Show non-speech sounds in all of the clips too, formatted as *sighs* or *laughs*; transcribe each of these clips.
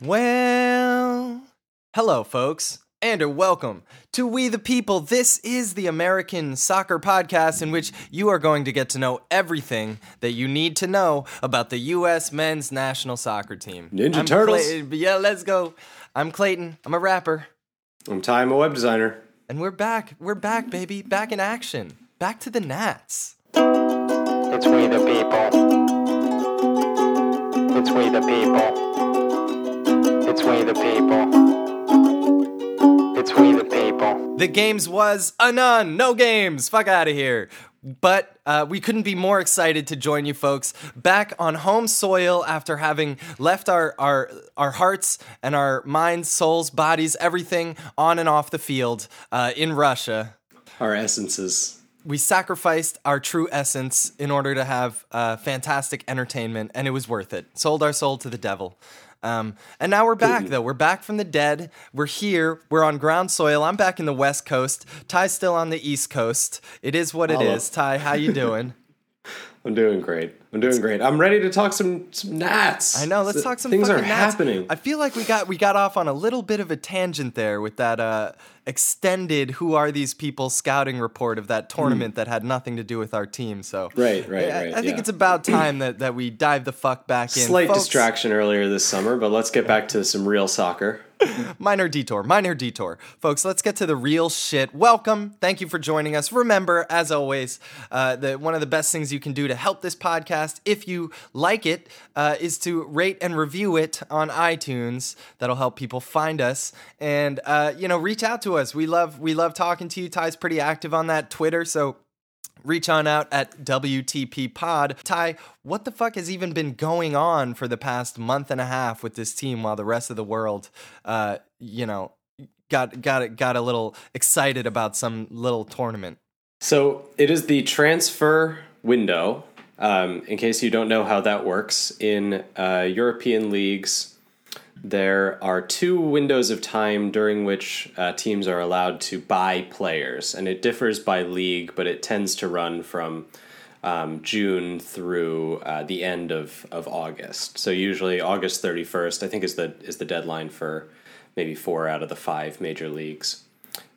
Well, hello, folks, and or welcome to We the People. This is the American Soccer Podcast in which you are going to get to know everything that you need to know about the U.S. men's national soccer team. Ninja I'm Turtles. Clay- yeah, let's go. I'm Clayton. I'm a rapper. I'm Ty, I'm a web designer. And we're back. We're back, baby. Back in action. Back to the Nats. It's we the people. It's we the people. It's we the people. It's we the people. The games was a none. No games. Fuck out of here. But uh, we couldn't be more excited to join you folks back on home soil after having left our, our, our hearts and our minds, souls, bodies, everything on and off the field uh, in Russia. Our essences. We sacrificed our true essence in order to have uh, fantastic entertainment, and it was worth it. Sold our soul to the devil. Um, and now we're back, though. We're back from the dead. We're here. We're on ground soil. I'm back in the West Coast. Ty's still on the East Coast. It is what it Hello. is. Ty, how you doing? *laughs* I'm doing great. I'm doing great. I'm ready to talk some some gnats. I know. Let's S- talk some things are fucking Nats. happening. I feel like we got we got off on a little bit of a tangent there with that uh, extended "Who are these people?" scouting report of that tournament that had nothing to do with our team. So Hmm. Right, right, I- right, I, think yeah. it's about time that, that we dive the fuck back in. Slight Folks, distraction earlier this summer, but let's get back to some real soccer. *laughs* Minor detour, minor detour. Folks, let's get to the real shit. Welcome. Thank you for joining us. Remember, as always, uh, that one of the best things you can do to help this podcast, if you like it, uh, is to rate and review it on iTunes. That'll help people find us. And, uh, you know, reach out to us. We love, we love talking to you. Ty's pretty active on that Twitter. So, reach on out at WTP Pod. Ty, what the fuck has even been going on for the past month and a half with this team while the rest of the world, uh, you know, got got got a little excited about some little tournament? So it is the transfer window. Um, in case you don't know how that works, in uh, European leagues, there are two windows of time during which uh, teams are allowed to buy players, and it differs by league, but it tends to run from um, June through uh, the end of, of August. So usually August thirty first, I think, is the is the deadline for maybe four out of the five major leagues.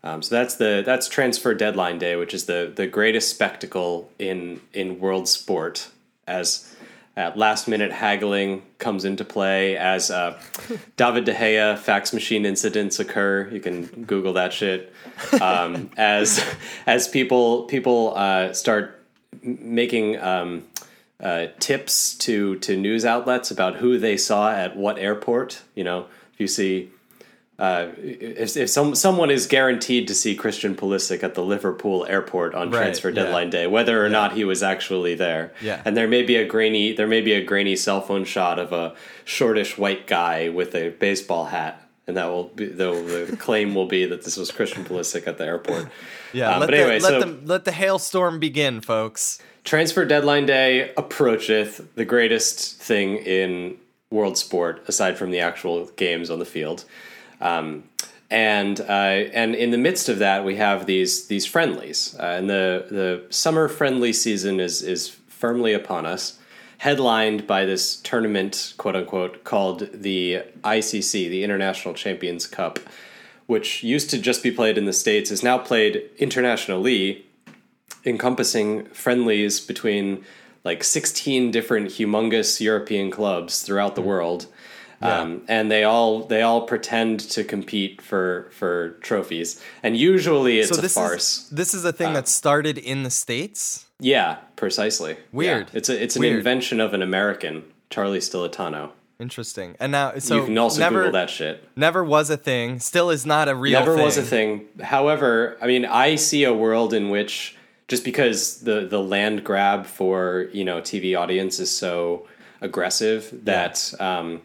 Um, so that's the that's transfer deadline day, which is the the greatest spectacle in in world sport as uh, last minute haggling comes into play as uh, *laughs* David De Gea fax machine incidents occur. You can Google that shit. Um, *laughs* as as people people uh, start making um, uh, tips to to news outlets about who they saw at what airport. You know, if you see uh, if, if some someone is guaranteed to see Christian Pulisic at the Liverpool airport on Right, transfer yeah. deadline day, whether or not he was actually there, Yeah. and there may be a grainy there may be a grainy cell phone shot of a shortish white guy with a baseball hat, and that will be the, the claim will be that this was Christian Pulisic at the airport. Yeah, Um, let but anyway, let so the let the hailstorm begin, folks. transfer deadline day approacheth, the greatest thing in world sport aside from the actual games on the field. Um, and uh, and in the midst of that, we have these these friendlies, uh, and the the summer friendly season is is firmly upon us, headlined by this tournament, quote unquote, called the ICC, the International Champions Cup, which used to just be played in the states, is now played internationally, encompassing friendlies between like 16 different humongous European clubs throughout the world. Um, and they all they all pretend to compete for for trophies, and usually it's so a farce. is this is a thing that started in the states. Yeah, precisely. Weird. Yeah. It's a it's an Weird. invention of an American, Charlie Stillitano. Interesting. And now, so you can also never Google that shit. never was a thing. Still is not a real. Never thing. was a thing. However, I mean, I see a world in which just because the the land grab for you know TV audience is so aggressive that um,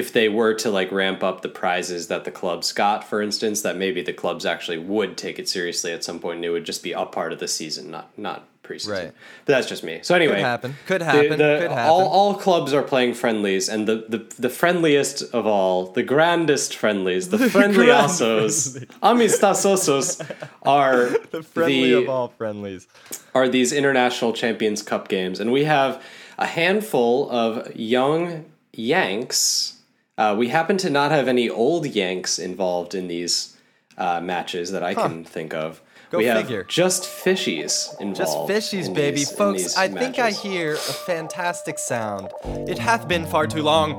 if they were to like ramp up the prizes that the clubs got, for instance, that maybe the clubs actually would take it seriously at some point, and it would just be a part of the season, not not preseason. Right. But that's just me. So anyway, Could happen. Could happen. the- Could happen. All, all clubs are playing friendlies, and the, the, the friendliest of all, the grandest friendlies, the *laughs* friendly grandest osos, amistasosos, are *laughs* the friendly the- of all friendlies. are these international champions cup games and we have a handful of young yanks Uh, we happen to not have any old Yanks involved in these uh, matches that I can think of. Go we have just fishies Just fishies, in baby. these- Folks, I think I hear a fantastic sound. It hath been far too long.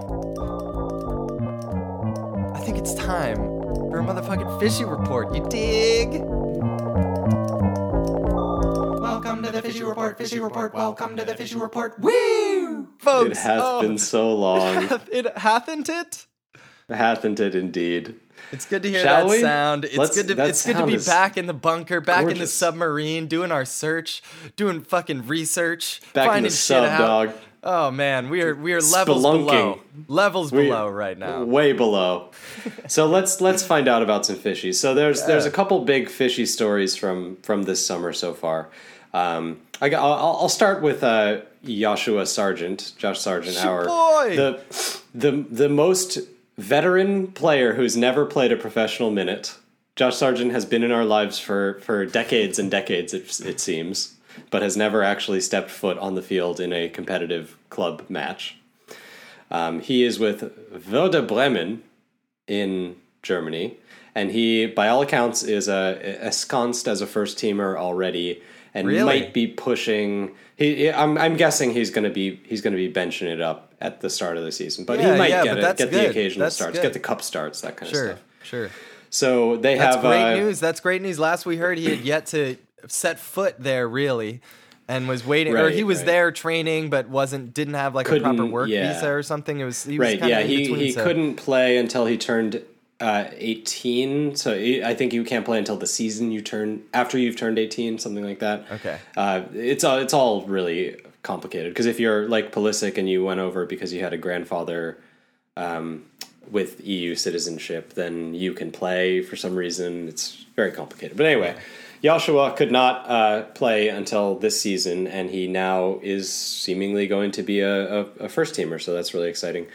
I think it's time for a motherfucking fishy report. You dig? Welcome to the fishy report, fishy report. Welcome to the fishy report. Woo! Folks, It has oh, been so long. *laughs* it hathn't it? Hasn't it indeed? It's good to hear Shall that we? sound. It's Let's- good to it's good to be back in the bunker, back in the submarine, doing our search, doing fucking research, Back in finding the shit sub, out. dog. Oh man, we are we are levels Spelunking. below. Levels We- below right now. Way below. so let's let's find out about some fishies. So there's there's a couple big fishy stories from from this summer so far. Um, I got, I'll, I'll start with uh, Joshua Sargent, Josh Sargent, our the the the most veteran player who's never played a professional minute. Josh Sargent has been in our lives for for decades and decades, it, it seems, but has never actually stepped foot on the field in a competitive club match. Um, he is with Werder Bremen in Germany, and he, by all accounts, is uh, ensconced as a first teamer already, and Really? might be pushing. He, I'm, I'm guessing he's going to be he's to be benching it up at the start of the season, but Yeah, he might yeah, get it, get the occasional That's starts, good. get the cup starts, that kind of stuff. sure. sure. So they That's have great uh, news. That's great news. Last we heard, he had yet to set foot there, really, and was waiting, or he was right. there training, but wasn't didn't have like a proper work yeah. visa or something. It was he was right yeah in he, he so- couldn't play until he turned uh, 18 so i think you can't play until the season you turn after you've turned 18 something like that Okay. uh, it's all it's all really complicated because if you're like Pulisic and you went over because you had a grandfather um, with EU citizenship, then you can play for some reason. It's very complicated. But anyway, Joshua could not uh, play until this season, and he now is seemingly going to be a, a, a first teamer. So that's really exciting.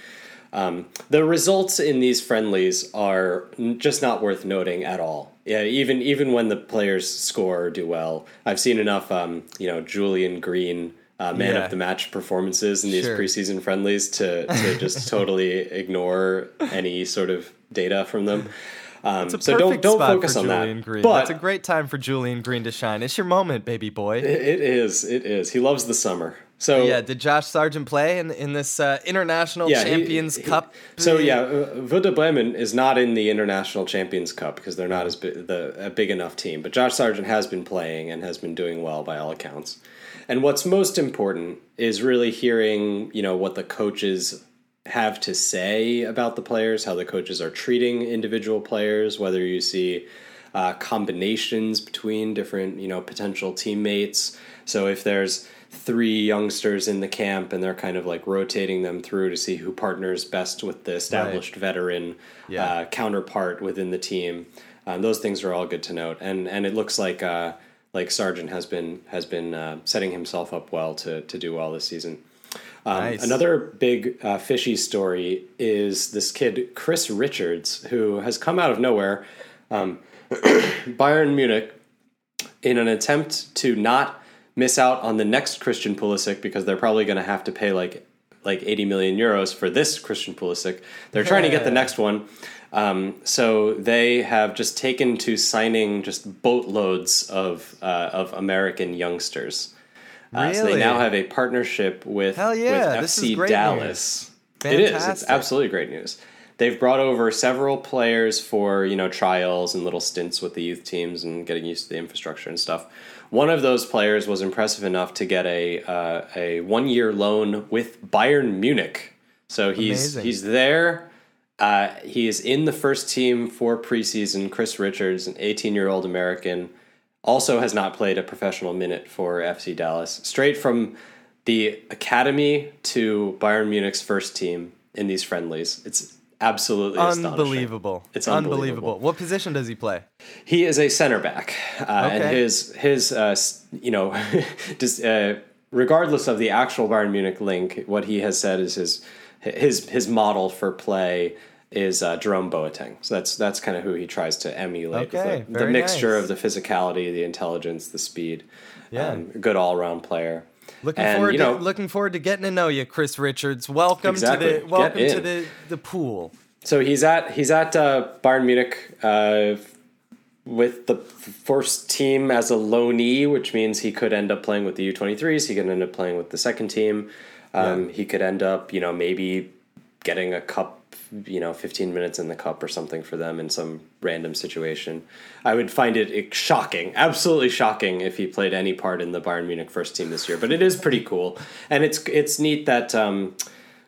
Um, the results in these friendlies are just not worth noting at all. Yeah, even even when the players score or do well, I've seen enough, um, you know, Julian Green uh, man Yeah. of the match performances in these Sure. preseason friendlies to to *laughs* just totally ignore any sort of data from them. Um, It's a so don't don't spot focus for on Julian that. Green. But it's a great time for Julian Green to shine. It's your moment, baby boy. it is it is. He loves the summer. So yeah, did Josh Sargent play in in this uh, international Yeah, Champions he- Cup? So yeah, uh, Werder Bremen is not in the International Champions Cup because they're not as big, the a big enough team. But Josh Sargent has been playing and has been doing well by all accounts. And what's most important is really hearing, you know, what the coaches have to say about the players, how the coaches are treating individual players, whether you see uh, combinations between different, you know, potential teammates. So if there's three youngsters in the camp and they're kind of like rotating them through to see who partners best with the established veteran Yeah. uh, counterpart within the team. Um, those things are all good to note, and and it looks like uh, like Sargent has been has been uh, setting himself up well to to do well this season. Um, Nice. Another big uh, fishy story is this kid Chris Richards, who has come out of nowhere. Um, *coughs* Bayern Munich, in an attempt to not miss out on the next Christian Pulisic, because they're probably going to have to pay like like 80 million euros for this Christian Pulisic. They're trying to get the next one. Um, so they have just taken to signing just boatloads of uh, of American youngsters. Uh, so they now have a partnership with, Hell yeah, with this FC is great Dallas. news. It is. It's absolutely great news. They've brought over several players for you know trials and little stints with the youth teams and getting used to the infrastructure and stuff. One of those players was impressive enough to get a uh, a one year loan with Bayern Munich. So he's Amazing. he's there. Uh, he is in the first team for preseason. Chris Richards, an 18 year old American, also has not played a professional minute for FC Dallas. Straight from the academy to Bayern Munich's first team in these friendlies. It's absolutely. Unbelievable. It's unbelievable. unbelievable. What position does he play? He is a center back, uh, and his his uh, you know, *laughs* just uh, regardless of the actual Bayern Munich link, what he has said is his his his model for play is uh, Jerome Boateng. So that's that's kind of who he tries to emulate. Okay, the, the mixture nice. of the physicality, the intelligence, the speed. Yeah. um, good all around player. Looking And, forward you know- to looking forward to getting to know you, Chris Richards. Welcome Exactly. to the welcome to the the pool. So he's at he's at uh, Bayern Munich uh, with the first team as a loanee, which means he could end up playing with the U23s. He could end up playing with the second team. Um, He could end up, you know, maybe getting a cup, you know, 15 minutes in the cup or something for them in some random situation. I would find it shocking, absolutely shocking, if he played any part in the Bayern Munich first team this year. But it is pretty cool, and it's it's neat that. Um,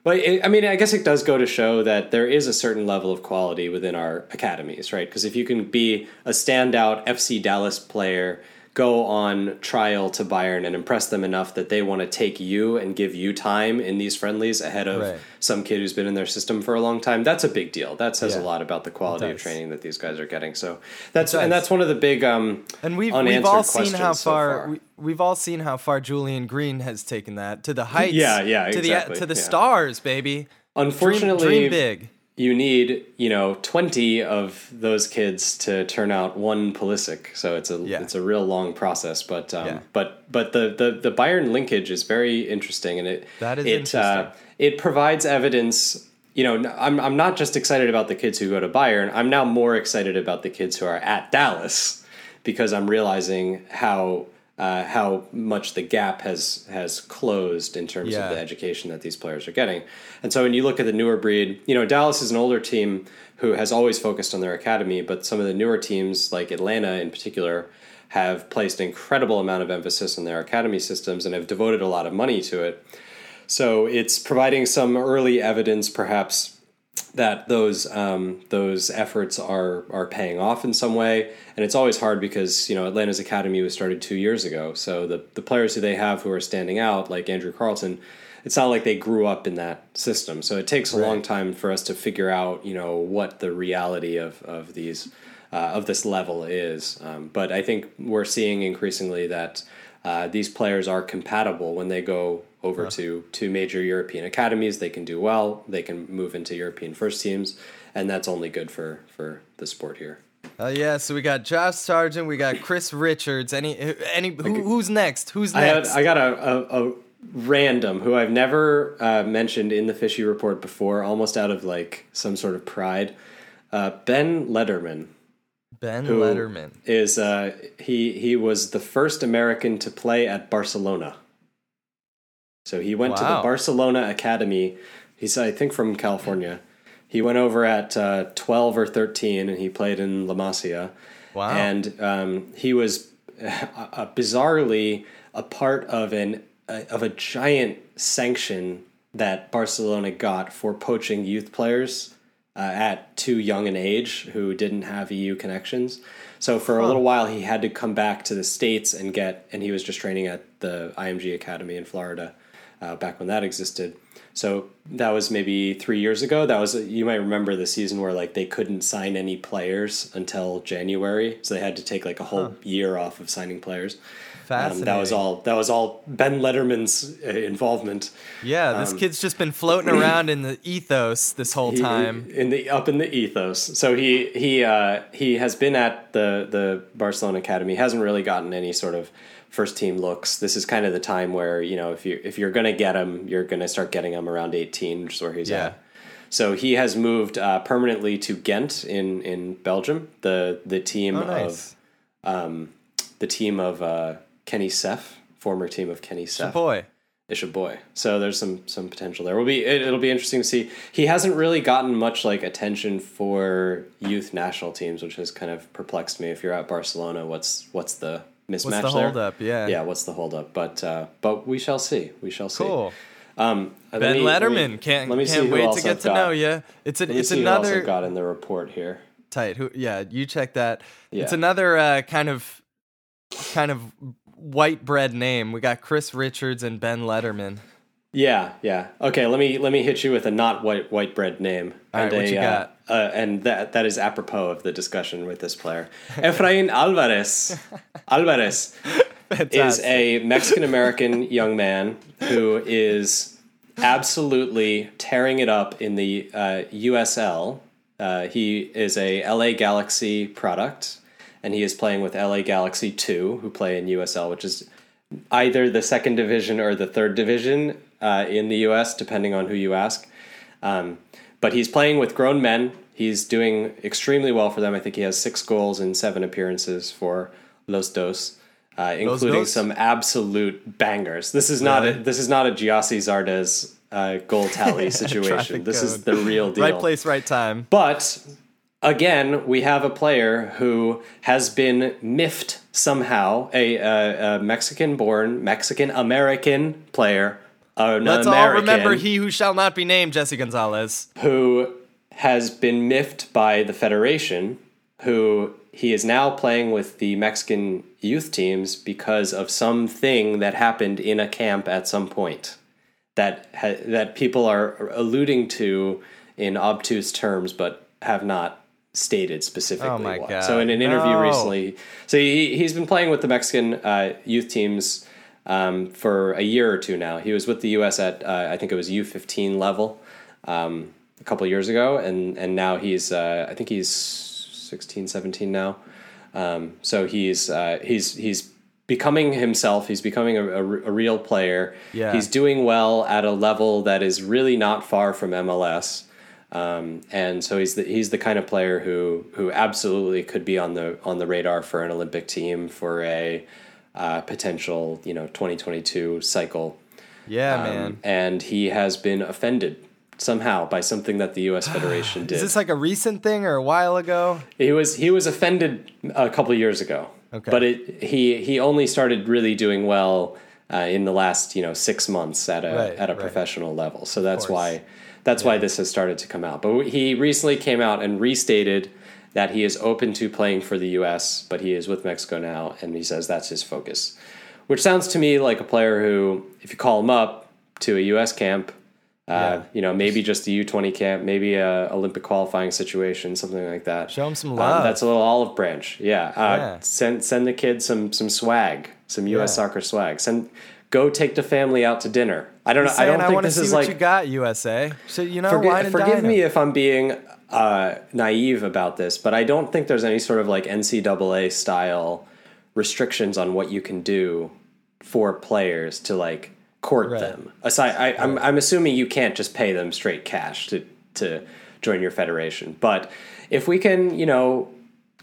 but it, I mean, I guess it does go to show that there is a certain level of quality within our academies, right? Because if you can be a standout FC Dallas player, go on trial to Bayern and impress them enough that they want to take you and give you time in these friendlies ahead of Right. some kid who's been in their system for a long time, that's a big deal. That says a lot about the quality of training that these guys are getting. So that's and that's one of the big um, And we've we've all seen how questions so far, far. we, we've all seen how far Julian Green has taken that to the *laughs* heights. Yeah, yeah, to exactly, the to the yeah. stars, baby. Unfortunately, Dream, dream big. You need you know 20 of those kids to turn out one Pulisic so it's a Yeah. it's a real long process but um, Yeah. but but the, the the Bayern linkage is very interesting and it That is it, interesting. Uh, it provides evidence you know I'm I'm not just excited about the kids who go to Bayern I'm now more excited about the kids who are at Dallas because I'm realizing how uh, how much the gap has has closed in terms Yeah. of the education that these players are getting. And so when you look at the newer breed, you know, Dallas is an older team who has always focused on their academy, but some of the newer teams, like Atlanta in particular, have placed an incredible amount of emphasis on their academy systems and have devoted a lot of money to it. So it's providing some early evidence, perhaps, that those um, those efforts are are paying off in some way. And it's always hard because you know Atlanta's academy was started two years ago, so the the players who they have who are standing out, like Andrew Carleton, it's not like they grew up in that system. So it takes a long time for us to figure out you know what the reality of of these uh, of this level is. Um, but I think we're seeing increasingly that uh, these players are compatible when they go over to two major European academies. They can do well. They can move into European first teams, and that's only good for for the sport here. Oh yeah, so we got Josh Sargent, we got Chris Richards. Any any who, who's next? Who's I had, next? I got a, a, a random who I've never uh, mentioned in the fishy report before, almost out of like some sort of pride. Uh, ben Lederman ben Lederman. is uh, he he was the first American to play at Barcelona. So he went to the Barcelona Academy. He's I think from California. He went over at uh, twelve or thirteen, and he played in La Masia. Wow. And um, he was uh, bizarrely a part of an uh, of a giant sanction that Barcelona got for poaching youth players uh, at too young an age who didn't have EU connections. So for a little while, he had to come back to the states and get, and he was just training at the IMG Academy in Florida uh, back when that existed. So that was maybe three years ago. That was you might remember the season where like they couldn't sign any players until January, so they had to take like a whole year off of signing players. Um, that was all. That was all Ben Lederman's uh, involvement. Yeah, this kid's just been floating *clears throat* around in the ethos this whole Um, He- time. in the up in the ethos. So he he uh, he has been at the the Barcelona academy. Hasn't really gotten any sort of first team looks. This is kind of the time where you know if you if you're gonna get him, you're gonna start getting him around 18, which is where he's Yeah. at. So he has moved uh, permanently to Ghent in in Belgium. The the team Oh, nice. of the team of uh, Kenny Saief, former team of Kenny Saief. Boy. It's a boy. So there's some some potential there. Will be it, it'll be interesting to see. He hasn't really gotten much like attention for youth national teams, which has kind of perplexed me. If you're at Barcelona, what's what's the mismatch What's the there? holdup? Yeah. Yeah, what's the holdup? But uh, but we shall see. We shall see. Cool. Um, Ben me- let me- Lederman can't let me can't who wait to get I've to got. know you. It's a, Let me it's who another I've got in the report here. tight. Who? Yeah, you check that. Yeah. It's another uh, kind of kind of white bread name. We got Chris Richards and Ben Lederman. Yeah, yeah. Okay, let me let me hit you with a not white white bread name. All right, and what a, you uh, got? Uh, and that that is apropos of the discussion with this player. *laughs* Efrain Alvarez. Alvarez *laughs* is a Mexican American *laughs* young man who is absolutely tearing it up in the uh, USL. Uh, he is a LA Galaxy product, and he is playing with LA Galaxy 2, who play in USL, which is either the second division or the third division uh, in the U.S., depending on who you ask. Um, but he's playing with grown men. He's doing extremely well for them. I think he has six goals in seven appearances for Los Dos, uh, including Dos? some absolute bangers. This is not a, this is not a Gyasi Zardes uh, goal tally *laughs* situation. This is the real deal. Right place, right time. But again, we have a player who has been miffed somehow, a, a, a Mexican-born, Mexican-American player, Let's all remember he who shall not be named, Jesse Gonzalez. who has been miffed by the federation, who he is now playing with the Mexican youth teams because of something that happened in a camp at some point that ha- that people are alluding to in obtuse terms, but have not stated specifically Oh my what. God, So in an interview no. recently, so he he's been playing with the Mexican uh, youth teams um, for a year or two now. He was with the U.S. at uh, I think it was U15 level um, a couple years ago, and and now he's uh, I think he's 16, 17 now. Um, so he's uh, he's he's becoming himself. He's becoming a, a, a real player. Yeah. He's doing well at a level that is really not far from MLS. Um, and so he's the, he's the kind of player who who absolutely could be on the on the radar for an Olympic team for a uh, potential you know 2022 cycle. Yeah, Um, man. And he has been offended somehow by something that the U.S. *sighs* Federation did. Is this like a recent thing or a while ago? He was he was offended a couple years ago. Okay. But it he he only started really doing well uh, in the last you know six months at a Right, at a right. professional level. So that's why that's why this has started to come out. But he recently came out and restated that he is open to playing for the U.S., but he is with Mexico now, and he says that's his focus. Which sounds to me like a player who, if you call him up to a U.S. camp, uh, Yeah. you know, maybe just a U20 camp, maybe a Olympic qualifying situation, something like that. Show them some Um, love. that's a little olive branch. Yeah. Uh, Yeah. Send send the kids some some swag, some U.S. Yeah. soccer swag. Send go take the family out to dinner. I don't know. I don't I, think this see is what like. you got, USA. So you know, Forgi- forgive me if I'm being uh, naive about this, but I don't think there's any sort of like NCAA style restrictions on what you can do for players to like court Right. them. Aside, I, I'm I'm assuming you can't just pay them straight cash to to join your federation, but if we can, you know,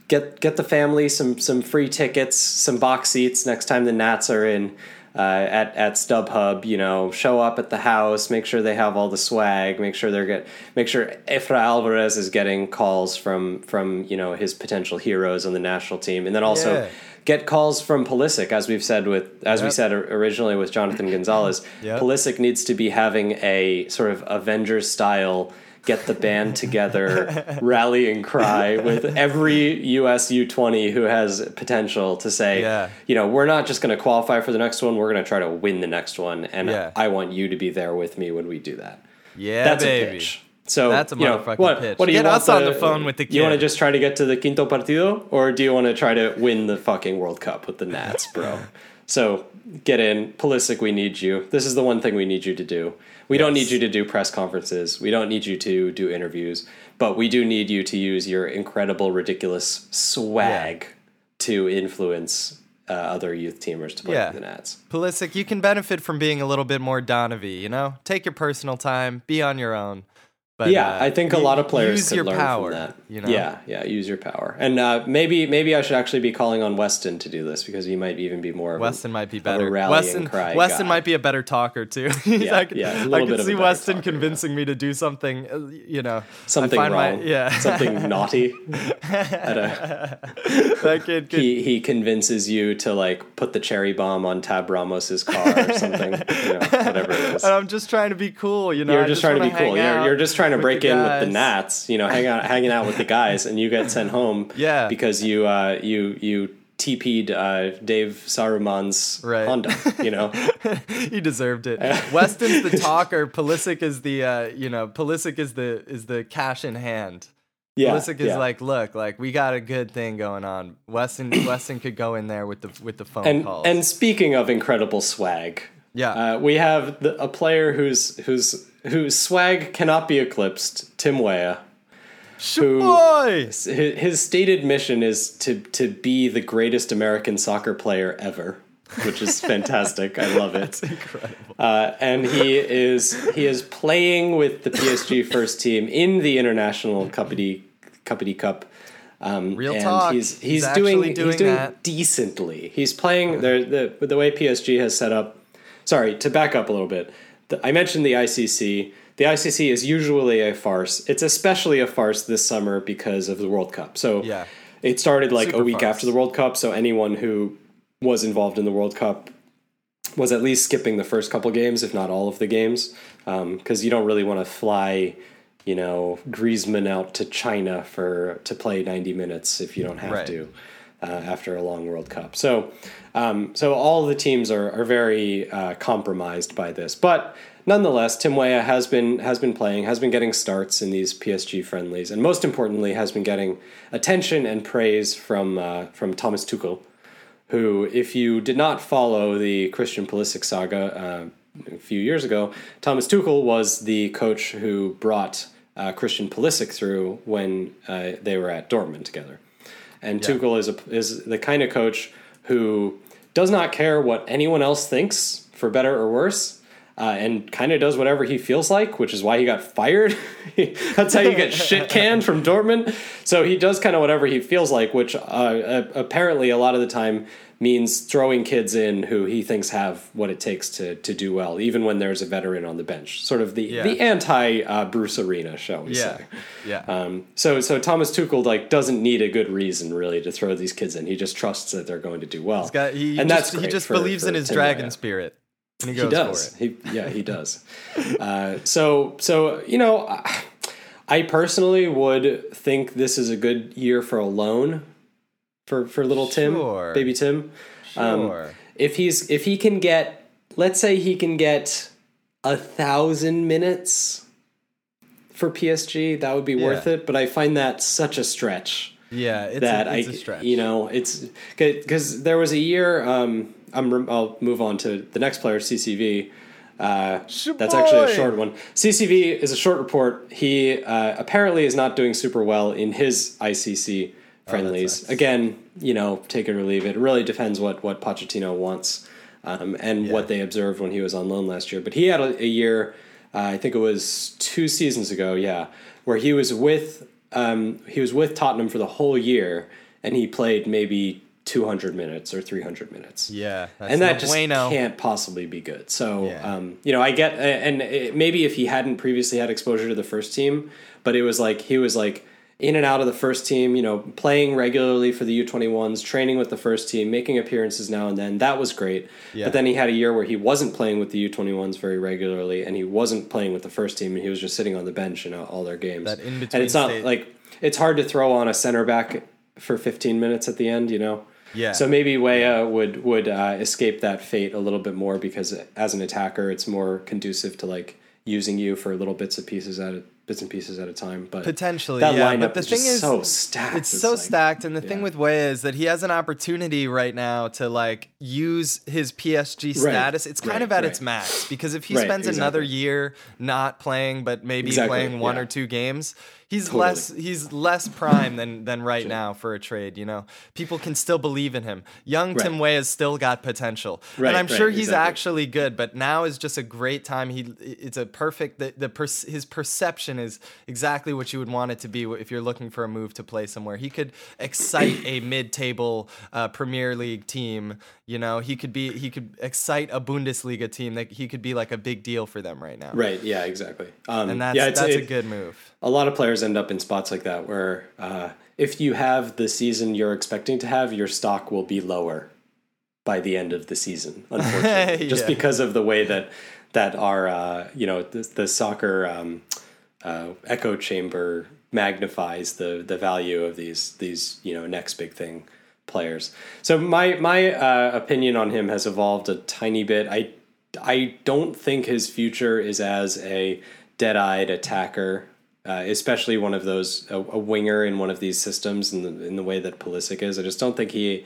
get get the family some some free tickets, some box seats next time the Nats are in uh, at at StubHub. You know, show up at the house, make sure they have all the swag, make sure they're get make sure Efra Alvarez is getting calls from from you know his potential heroes on the national team, and then also. Yeah. Get calls from Pulisic, as we've said with, as we said originally with Jonathan *clears throat* Gonzalez. Yep. Pulisic needs to be having a sort of Avengers style get the band together *laughs* rallying cry with every US U20 who has potential to say, Yeah. you know, we're not just going to qualify for the next one, we're going to try to win the next one. And Yeah. I want you to be there with me when we do that. Yeah, That's baby. a pitch. So That's a you know, motherfucking what, pitch. What do you Get want us on the phone with the You want to just try to get to the quinto partido, or do you want to try to win the fucking World Cup with the Nats, bro? *laughs* so get in, Pulisic. We need you. This is the one thing we need you to do. We don't need you to do press conferences. We don't need you to do interviews, but we do need you to use your incredible, ridiculous swag to influence uh, other youth teamers to play Yeah. the Nats. Pulisic, you can benefit from being a little bit more Donovy, you know? Take your personal time, be on your own. But yeah, uh, I think a lot of players use could your learn power, from that. you know? Yeah, yeah, use your power, and uh, maybe maybe I should actually be calling on Weston to do this because he might even be more. Of Weston a, might be better. Weston, cry Weston guy. might be a better talker too. *laughs* Yeah, like- yeah, a I can bit of see Weston talker, convincing me to do something. uh, You know, something find my- wrong. yeah, something *laughs* naughty. A, *laughs* that kid could he he convinces you to like put the cherry bomb on Tab Ramos's car or something. you know, whatever it is. And I'm just trying to be cool, you know. You're I just, trying to be cool. You're, you're just trying to break in with the Nats. You know, hang out, hanging out with the guys, and you get sent *laughs* home. Yeah. because you uh, you you TP'd uh, Dave Sarachan's Right. Honda. You know, *laughs* he deserved it. Weston's the talker. Pulisic is the uh, you know Pulisic is the is the cash in hand. yeah, Pulisic is yeah. like, look, like we got a good thing going on. Weston *clears throat* Weston could go in there with the with the phone and calls. and speaking of incredible swag, yeah, uh, we have the, a player whose whose whose swag cannot be eclipsed. Tim Weah. who- boy. His, his stated mission is to to be the greatest American soccer player ever. which is *laughs* fantastic. I love it. It's incredible. Uh, and he is he is playing with the PSG first team in the international Cuppity Cuppity Cup. Um, Real and talk. He's He's he's, doing, doing he's doing that. decently. He's playing the the the way PSG has set up. Sorry to back up a little bit. The, I mentioned the ICC. The ICC is usually a farce. It's especially a farce this summer because of the World Cup. So Yeah. it started like Super a week farce. after the World Cup. So anyone who was involved in the World Cup was at least skipping the first couple games, if not all of the games, um, because you don't really want to fly, you know, Griezmann out to China for to play ninety minutes if you don't have Right. to uh, after a long World Cup. So, um, so all the teams are are very uh, compromised by this, but. Nonetheless, Tim Weah has been has been playing, has been getting starts in these PSG friendlies, and most importantly, has been getting attention and praise from uh, from Thomas Tuchel, who, if you did not follow the Christian Pulisic saga uh, a few years ago, Thomas Tuchel was the coach who brought uh, Christian Pulisic through when they were at Dortmund together. And Tuchel is a, is the kind of coach who does not care what anyone else thinks, for better or worse. Uh, and kind of does whatever he feels like, which is why he got fired. *laughs* That's how you get shit canned from Dortmund. So he does kind of whatever he feels like, which uh, apparently a lot of the time means throwing kids in who he thinks have what it takes to to do well, even when there's a veteran on the bench. Sort of the Yeah. the anti uh, Bruce Arena, shall we Yeah. say? Yeah. Um, so so Thomas Tuchel like doesn't need a good reason really to throw these kids in. He just trusts that they're going to do well. Got, he, and just, that's he just for- believes for in his Tim dragon Weah. spirit. And he He goes does. for it. He yeah he does. *laughs* uh, so so you know, I personally would think this is a good year for a loan for for little Sure. Tim, baby Tim. Um, Sure. if he's if he can get, let's say he can get a thousand minutes for PSG, that would be worth it. But I find that such a stretch yeah, it's, that a, it's I, a stretch. you know, it's because there was a year. Um, I'm I'll move on to the next player, CCV. Uh, that's actually a short one. CCV is a short report. He uh, apparently is not doing super well in his ICC friendlies. sucks. Again, you know, take it or leave it. It really depends what what Pochettino wants um, and Yeah. what they observed when he was on loan last year. But he had a, a year, uh, I think it was two seasons ago, yeah, where he was with um, he was with Tottenham for the whole year, and he played maybe 200 minutes or 300 minutes yeah, that's and no that just bueno. can't possibly be good. So, Yeah. um, you know, I get, and it, maybe if he hadn't previously had exposure to the first team, but it was like he was like in and out of the first team, you know, playing regularly for the U21s, training with the first team, making appearances now and then. That was great. Yeah. But then he had a year where he wasn't playing with the U21s very regularly, and he wasn't playing with the first team, and he was just sitting on the bench in all their games. That in-between and it's not state- like it's hard to throw on a center back for 15 minutes at the end, you know. Yeah. So maybe Weah would would uh, escape that fate a little bit more because as an attacker, it's more conducive to like using you for little bits of pieces at bits and pieces at a time. But Potentially, that yeah. lineup but the is thing is, so stacked. It's so like- stacked, and the thing with Weah is that he has an opportunity right now to like use his PSG Right, status. It's kind right, of at right. its max because if he Right, spends another year not playing, but maybe Exactly, playing one yeah. or two games, he's Totally. less he's less prime than than right now for a trade. You know, people can still believe in him. Young Right. Tim Weah has still got potential, Right, and I'm right, sure he's exactly. actually good. But now is just a great time. He it's a perfect the, the perc- his perception is exactly what you would want it to be if you're looking for a move to play somewhere. He could excite a *coughs* mid-table uh, Premier League team. You know, he could be he could excite a Bundesliga team. That he could be like a big deal for them right now. Right. Yeah. Exactly. Um, And that's yeah, that's a good move. A lot of players end up in spots like that where uh, if you have the season you're expecting to have, your stock will be lower by the end of the season, *laughs* unfortunately, just because of the way that that our uh, you know the, the soccer um, uh, echo chamber magnifies the the value of these these you know next big thing players. So my my uh, opinion on him has evolved a tiny bit. I I don't think his future is as a dead-eyed attacker, uh, especially one of those a, a winger in one of these systems in the in the way that Pulisic is. I just don't think he.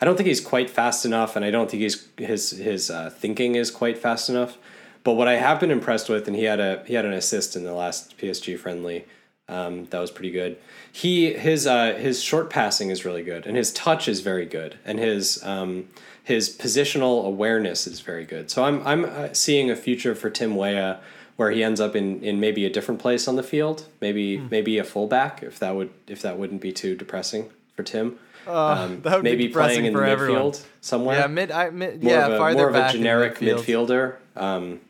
I don't think he's quite fast enough, and I don't think he's his his uh, thinking is quite fast enough. But what I have been impressed with, and he had a he had an assist in the last PSG friendly Um, that was pretty good. He his uh, his short passing is really good, and his touch is very good, and his um, his positional awareness is very good. So I'm I'm uh, seeing a future for Tim Weah where he ends up in, in maybe a different place on the field, maybe Hmm. maybe a fullback if that would if that wouldn't be too depressing for Tim. Um, that would maybe depressing playing in for the everyone. midfield somewhere Yeah, mid. I, mid more yeah, of a, more of a generic midfield. midfielder. Um,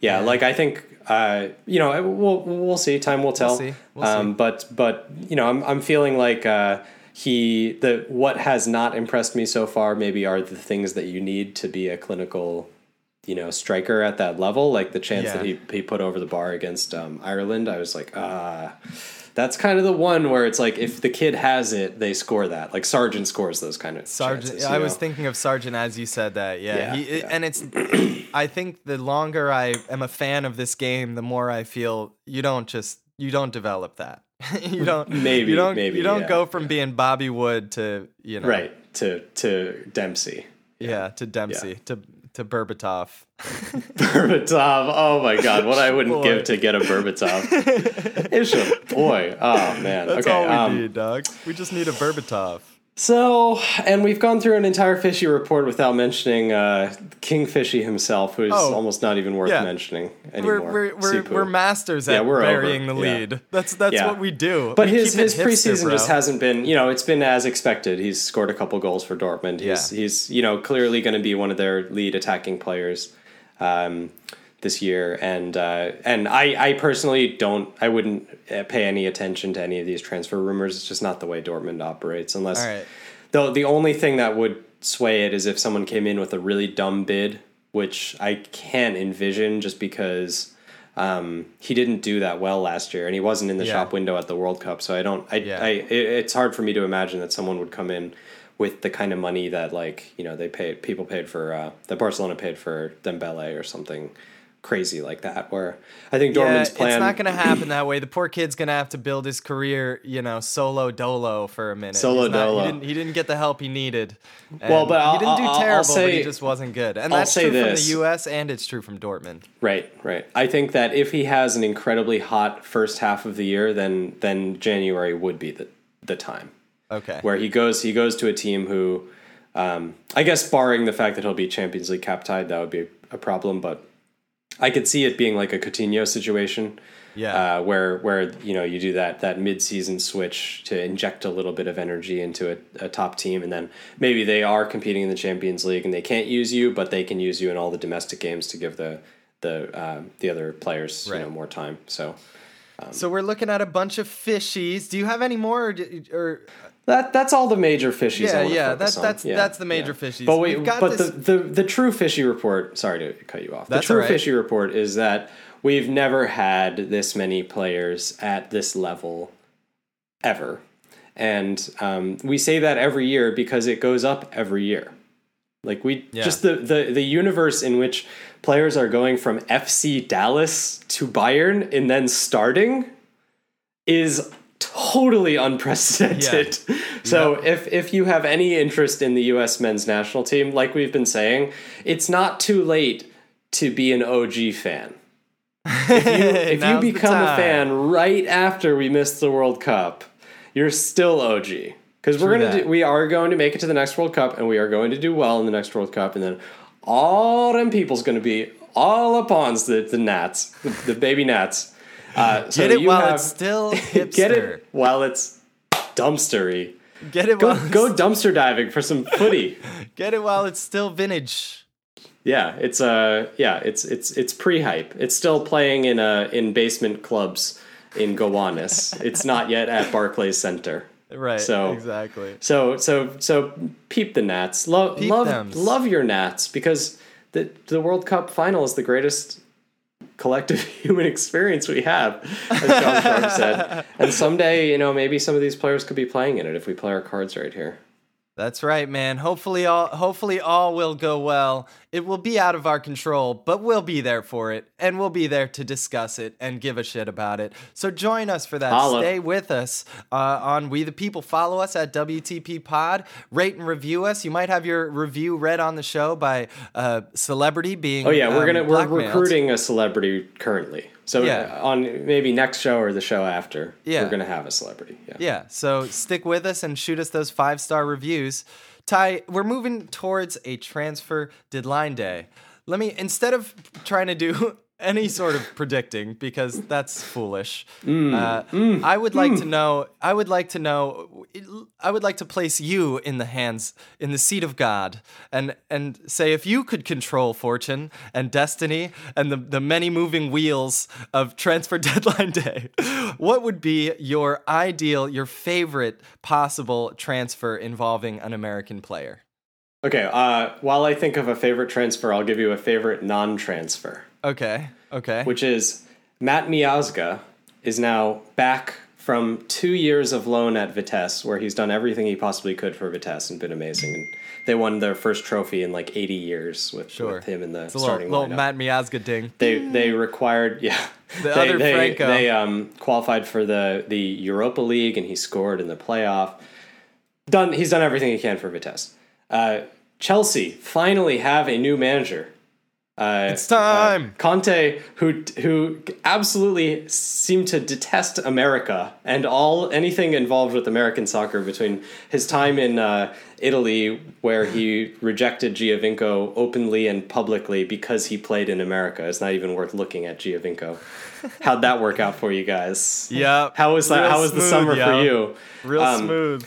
yeah, like I think uh, you know we'll we'll see. Time will tell. see. We'll um, see. But but you know I'm I'm feeling like uh, he the what has not impressed me so far maybe are the things that you need to be a clinical you know striker at that level. Like the chance that he he put over the bar against um, Ireland, I was like ah. That's kind of the one where it's like if the kid has it, they score that. Like Sargent scores those kind of Sargent, chances, I you was thinking of sargent as you said that. Yeah, Yeah, he, yeah. and it's. *clears throat* I think the longer I am a fan of this game, the more I feel you don't just you don't develop that. *laughs* you don't Maybe, you don't maybe, you don't yeah, go from being Bobby Wood to you know right to to Dempsey. yeah, to Dempsey to to Berbatov. *laughs* Berbatov. Oh my god, what I wouldn't Boy. give to get a Berbatov. a boy. Oh man. That's okay. all we um, need, dog. We just need a Berbatov. So, and we've gone through an entire fishy report without mentioning uh, King Fishy himself, who's Oh, almost not even worth yeah. mentioning We're anymore. we're we're, we're masters at Yeah, we're over. burying the Yeah. lead. That's that's Yeah. what we do. But We his his hipster, preseason just hasn't been, you know, it's been as expected. He's scored a couple goals for Dortmund. He's Yeah. he's you know clearly going to be one of their lead attacking players um, this year, and uh, and I I personally don't I wouldn't uh, pay any attention to any of these transfer rumors. It's just not the way Dortmund operates, unless right. Though the only thing that would sway it is if someone came in with a really dumb bid, which I can't envision just because um, he didn't do that well last year and he wasn't in the Yeah. shop window at the World Cup. So I don't, I, Yeah. I it, it's hard for me to imagine that someone would come in with the kind of money that like, you know, they paid, people paid for, uh, that Barcelona paid for Dembele or something crazy like that where I think Yeah, Dortmund's plan it's not going to happen that way. The poor kid's going to have to build his career, you know, solo dolo for a minute. Solo not- dolo. He didn't, he didn't get the help he needed. Well, but he I'll- didn't do I'll- I'll terrible, but he just wasn't good. And that's say true this. from the U.S. and it's true from Dortmund. Right, right. I think that if he has an incredibly hot first half of the year, then then January would be the the time Okay. where he goes he goes to a team who, um, I guess, barring the fact that he'll be Champions League cap tied, that would be a problem. But I could see it being like a Coutinho situation, yeah. uh, where where you know you do that that mid season switch to inject a little bit of energy into a, a top team, and then maybe they are competing in the Champions League and they can't use you, but they can use you in all the domestic games to give the the uh, the other players you know more time. So so we're looking at a bunch of fishies. Do you have any more? Or, or that that's all the major fishies. Yeah, yeah, that's- on. that's- Yeah, that's the major yeah. fishies. But wait, We've got but this- the, the the true fishy report. Sorry to cut you off. That's the true right. fishy report is that we've never had this many players at this level ever, and um, we say that every year because it goes up every year. Like we Yeah. just the, the the universe in which players are going from FC Dallas to Bayern and then starting is totally unprecedented. *laughs* so if if you have any interest in the US men's national team, like we've been saying, it's not too late to be an OG fan. If you, *laughs* if you become a fan right after we missed the World Cup, you're still OG. Because we're gonna do, we are going to make it to the next World Cup, and we are going to do well in the next World Cup, and then all them people's going to be all upon the the gnats, the, the baby gnats. Uh, so get it while have- it's still hipster. *laughs* get it while it's dumpstery. Get it Go while go dumpster diving for some footy. *laughs* get it while it's still vintage. Yeah, it's uh yeah, it's it's it's pre-hype. It's still playing in uh in basement clubs in Gowanus. it's *laughs* not yet at Barclays Center. Right. So- exactly. So so so peep the Nats. Love Peep love thems. love your Nats because the the World Cup final is the greatest collective *laughs* human experience we have, as John said. And someday, you know, maybe some of these players could be playing in it if we play our cards right here. That's right, man. Hopefully all hopefully all will go well. It will be out of our control, but we'll be there for it and we'll be there to discuss it and give a shit about it. So join us for that. Holla. Stay with us uh, on We the People. Follow us at WTP Pod. Rate and review us. You might have your review read on the show by a celebrity being Oh yeah, we're um, gonna we're blackmailed. recruiting a celebrity currently. So Yeah. uh, on maybe next show or the show after, Yeah. we're gonna have a celebrity. Yeah. Yeah, so stick with us and shoot us those five star reviews. Ty, we're moving towards a transfer deadline day. Let me, instead of trying to do any sort of predicting, because that's foolish, *laughs* uh, I would like to know, I would like to know, I would like to place you in the hands, in the seat of God, and, and say if you could control fortune and destiny and the, the many moving wheels of transfer *laughs* deadline day, what would be your ideal, your favorite possible transfer involving an American player? Okay. Uh, while I think of a favorite transfer, I'll give you a favorite non-transfer, Okay, okay. which is Matt Miazga is now back from two years of loan at Vitesse, where he's done everything he possibly could for Vitesse and been amazing. And they won their first trophy in like 80 years with, Sure. with him in the It's little, starting little lineup. Matt Miazga ding. they they required yeah *laughs* The they, other they, Franco. they um qualified for the the Europa League and he scored in the playoff. Done. He's done everything he can for Vitesse. Uh, Chelsea finally have a new manager. Uh, It's time. Conte, who who absolutely seemed to detest America and all anything involved with American soccer between his time in uh, Italy, where he rejected Giovinco openly and publicly because he played in America. It's not even worth looking at Giovinco. How'd that work out for you guys? *laughs* Yep. How was that? Real How was the summer yo. for you? Real Um, smooth.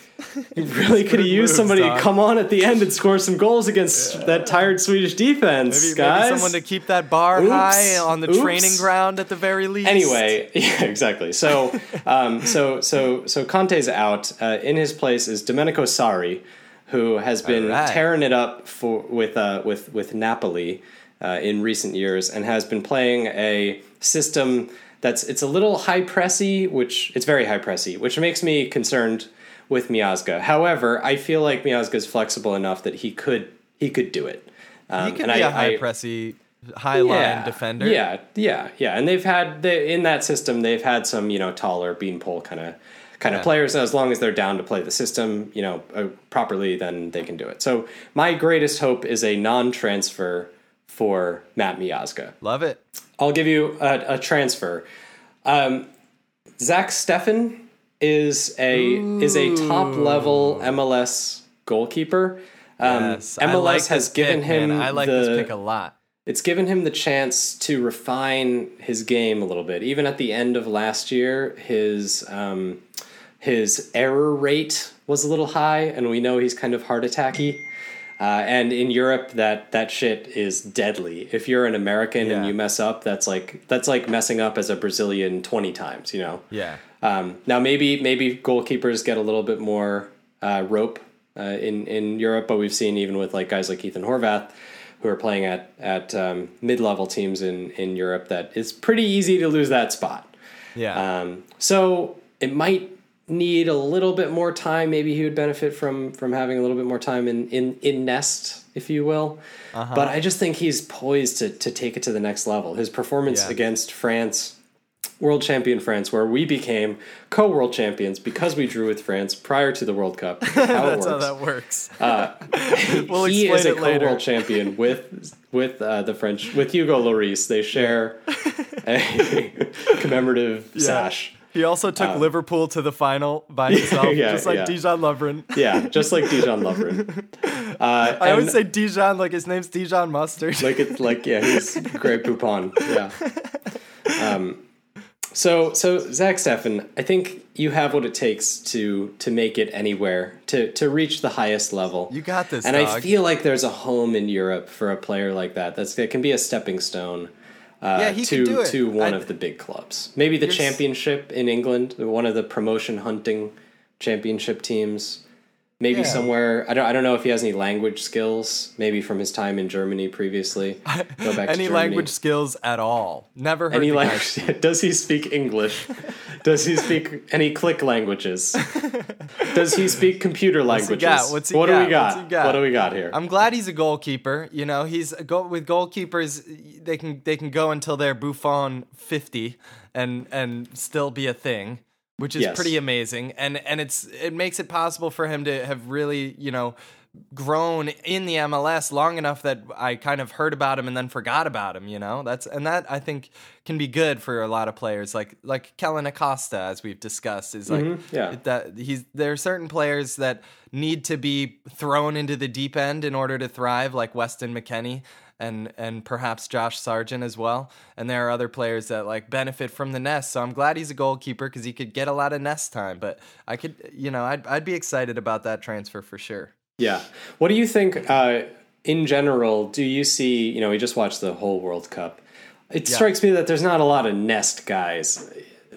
You really could have used somebody to come on at the end and score some goals against that tired Swedish defense, Maybe, guys. maybe someone to keep that bar Oops. high on the Oops. training ground at the very least. Anyway, *laughs* yeah, exactly. So, *laughs* um, so, so, so Conte's out. Uh, in his place is Domenico Sarri, who has been Alright. tearing it up for with uh, with with Napoli uh, in recent years, and has been playing a system that's it's a little high pressy, which it's very high pressy, which makes me concerned with Miazga. However, I feel like Miazga is flexible enough that he could he could do it. Um, he could and be I- a high I- pressy, high line defender. yeah, yeah, yeah. And they've had they, in that system, they've had some you know taller beanpole kind of kind of Yeah. players. As long as they're down to play the system, you know, uh, properly, then they can do it. So my greatest hope is a non-transfer for Matt Miazga. Love it. I'll give you a, a transfer. Um, Zach Steffen is a is a top level MLS goalkeeper. Um, Yes, MLS like has given pick, him man. I like the, this pick a lot. it's given him the chance to refine his game a little bit. Even at the end of last year, his um, his error rate was a little high, and we know he's kind of heart attacky. Uh, and in Europe, that that shit is deadly. If you're an American and you mess up, that's like that's like messing up as a Brazilian twenty times. You know. Yeah. Um, now maybe maybe goalkeepers get a little bit more uh, rope uh, in in Europe, but we've seen even with like guys like Ethan Horvath who are playing at at um, mid level teams in in Europe that it's pretty easy to lose that spot. Yeah. Um, so it might need a little bit more time. Maybe he would benefit from from having a little bit more time in in in nest, if you will. Uh-huh. But I just think he's poised to to take it to the next level. His performance Yeah. against France. World champion France, where we became co-world champions because we drew with France prior to the World Cup. *laughs* How it That's how that works. Uh, *laughs* We'll he is a co-world champion with with uh, the French with Hugo Lloris. They share *laughs* a commemorative sash. He also took Liverpool to the final by himself, Yeah, just like yeah. Dijon Lovren. Yeah, just like Dijon Lovren. Uh, I always say Dijon like his name's Dijon Mustard. like it's like yeah, he's Greg Poupon. Yeah. Um, so so Zach Steffen, I think you have what it takes to to make it anywhere to to reach the highest level. you got this, and I feel like there's a home in Europe for a player like that. That's that can be a stepping stone. Uh, Yeah, he to can do it. to one I- of the big clubs, maybe the championship in England, one of the promotion hunting championship teams. Maybe Yeah. somewhere I don't I don't know if he has any language skills. Maybe from his time in Germany previously. *laughs* Go back Any Germany. language skills at all? Never heard Any language? *laughs* Does he speak English? Does he speak any click languages? Does he speak computer languages? got? What's he what do we got? What's he got? What do we got here? I'm glad he's a goalkeeper. You know, he's go with goalkeepers. They can they can go until they're Buffon fifty and and still be a thing, which is Yes. pretty amazing. And and it's it makes it possible for him to have really you know grown in the MLS long enough that I kind of heard about him and then forgot about him, you know? That's and that I think can be good for a lot of players like like Kellyn Acosta as we've discussed is like Mm-hmm. yeah. that he's there are certain players that need to be thrown into the deep end in order to thrive like Weston McKennie and and perhaps Josh Sargent as well. And there are other players that like benefit from the nest. So I'm glad he's a goalkeeper because he could get a lot of nest time. But I could, you know, I'd I'd be excited about that transfer for sure. Yeah. What do you think, uh, in general, do you see, you know, we just watched the whole World Cup. It Yeah. strikes me that there's not a lot of nest guys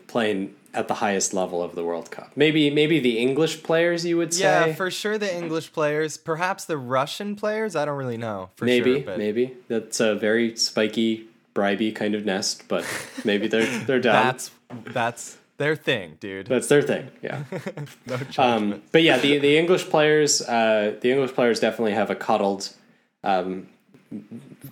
playing at the highest level of the World Cup. Maybe maybe the English players you would say. Yeah, for sure the English players, perhaps the Russian players. I don't really know for maybe, sure. Maybe. That's a very spiky, bribey kind of nest, but maybe they're they're down. that's that's their thing, dude. That's their thing. Yeah. *laughs* no. Um, but yeah, the the English players, uh, the English players definitely have a cuddled um,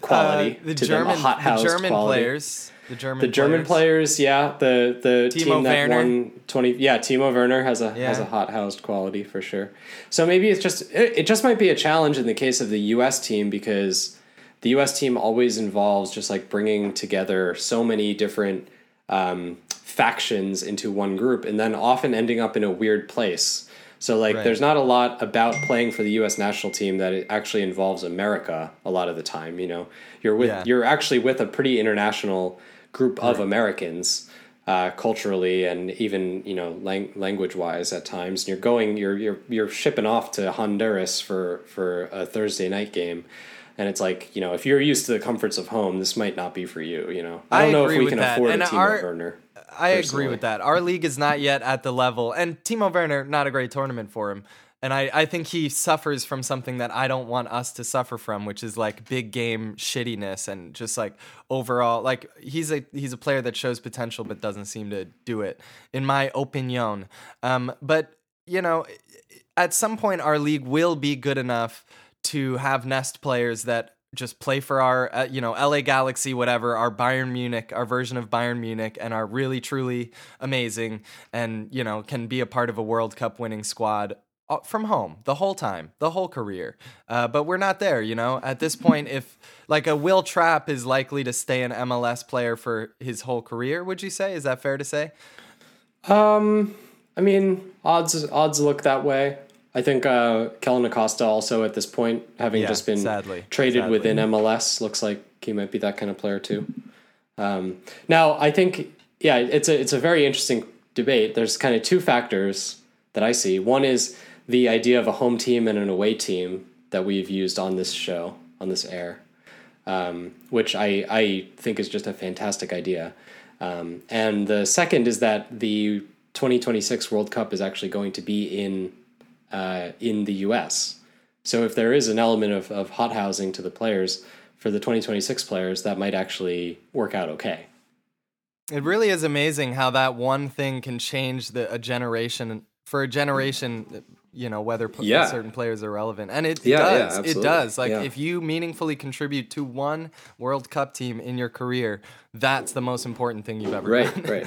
quality Uh, the to German, them, a hot the German quality. players, the German, The German players, yeah, the the Timo team that Werner. won twenty, yeah, Timo Werner has a has a hot housed quality for sure. So maybe it's just it, it just might be a challenge in the case of the U.S. team because the U.S. team always involves just like bringing together so many different um, factions into one group, and then often ending up in a weird place. So like, Right. there's not a lot about playing for the U.S. national team that it actually involves America a lot of the time. You know, you're with Yeah. you're actually with a pretty international group of Americans, uh, culturally and even you know lang- language wise at times. And you're going, you're you're you're shipping off to Honduras for for a Thursday night game. And it's like you know, if you're used to the comforts of home, this might not be for you. You know, I I don't know if we can that. afford And a Timo our- Werner. I agree with that. Our league is not yet at the level, and Timo Werner, not a great tournament for him. And I, I think he suffers from something that I don't want us to suffer from, which is like big game shittiness and just like overall, like he's a he's a player that shows potential but doesn't seem to do it, in my opinion. Um, but you know, at some point our league will be good enough to have nest players that just play for our uh, you know LA Galaxy whatever our Bayern Munich our version of Bayern Munich and are really truly amazing and you know can be a part of a World Cup winning squad from home the whole time the whole career uh, but we're not there you know at this point if like a Wil Trapp is likely to stay an MLS player for his whole career would you say is that fair to say Um, I mean, odds odds look that way. I think uh, Kellyn Acosta also at this point, having Yeah, just been sadly. traded Sadly. within MLS, looks like he might be that kind of player too. Um, now, I think yeah, it's a it's a very interesting debate. There's kind of two factors that I see. One is the idea of a home team and an away team that we've used on this show on this air, um, which I I think is just a fantastic idea. Um, and the second is that the 2026 World Cup is actually going to be in uh, in the U.S. So if there is an element of, of hot housing to the players for the 2026 players, that might actually work out okay. It really is amazing how that one thing can change the a generation for a generation. You know whether Yeah. certain players are relevant, and it, Yeah, yeah, does. it does. Like Yeah. if you meaningfully contribute to one World Cup team in your career, that's the most important thing you've ever done. Right, right.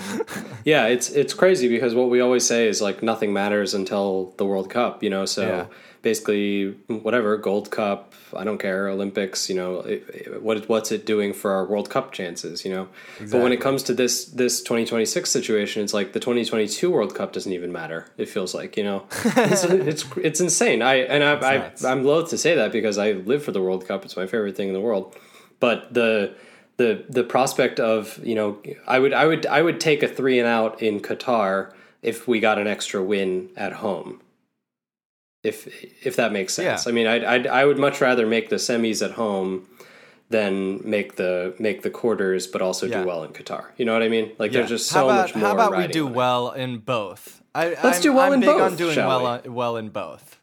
*laughs* yeah, it's it's crazy because what we always say is like nothing matters until the World Cup, you know. So Yeah. basically, whatever Gold Cup, I don't care, Olympics, you know, it, it- what what's it doing for our World Cup chances, you know? But when it comes to this this 2026 situation, it's like the 2022 World Cup doesn't even matter. It feels like, you know, it's, *laughs* it's it's insane. I and I, I. I'm loath to say that because I live for the World Cup. It's my favorite thing in the world. But the the the prospect of you know I would I would I would take a three and out in Qatar if we got an extra win at home. If if that makes sense. Yeah. I mean, I'd, I'd I would much rather make the semis at home than make the make the quarters, but also Yeah. do well in Qatar. You know what I mean? Like Yeah. there's just so about, much more. How about we do well in both? I, Let's I'm, do well I'm in big both, on doing well we? on, well in both.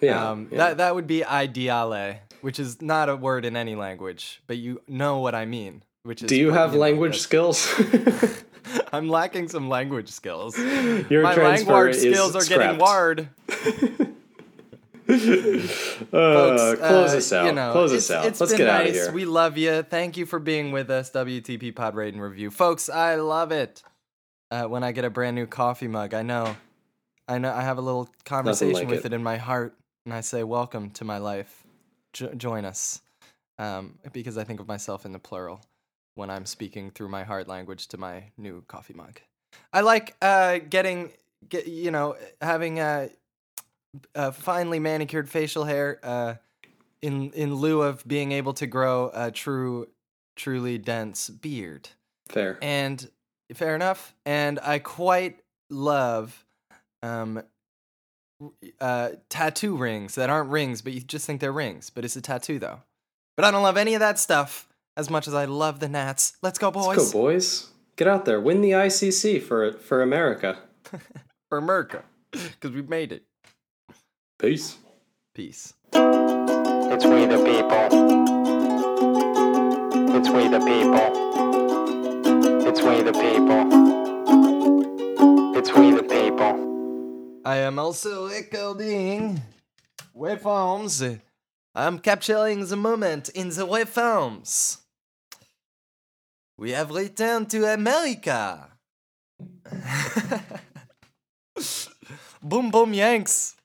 Yeah, Um, yeah. That that would be ideale, which is not a word in any language, but you know what I mean. Which is do you have language skills? *laughs* I'm lacking some language skills. *laughs* Your My language skills are getting scrapped. ward. *laughs* Uh, Folks, close uh, us out. You know, close us out. Let's get out of nice. here. We love you. Thank you for being with us, WTP Pod Rate and Review, folks. I love it uh, when I get a brand new coffee mug. I know, I know. I have a little conversation like with it. it in my heart. and I say, "Welcome to my life. Jo- join us," um, because I think of myself in the plural when I'm speaking through my heart language to my new coffee mug. I like uh, getting, get, you know, having uh, uh, finely manicured facial hair uh, in in lieu of being able to grow a true, truly dense beard. Fair. And fair enough. And I quite love um, uh, tattoo rings that aren't rings, but you just think they're rings, but it's a tattoo though. But I don't love any of that stuff as much as I love the Nats. Let's go, boys. Let's go, boys. Get out there. Win the ICC for for America. *laughs* For America, because we made it. Peace. Peace. It's we the people. It's we the people. It's we the people. I am also recording waveforms. I'm capturing the moment in the waveforms. We have returned to America. *laughs* boom boom yanks.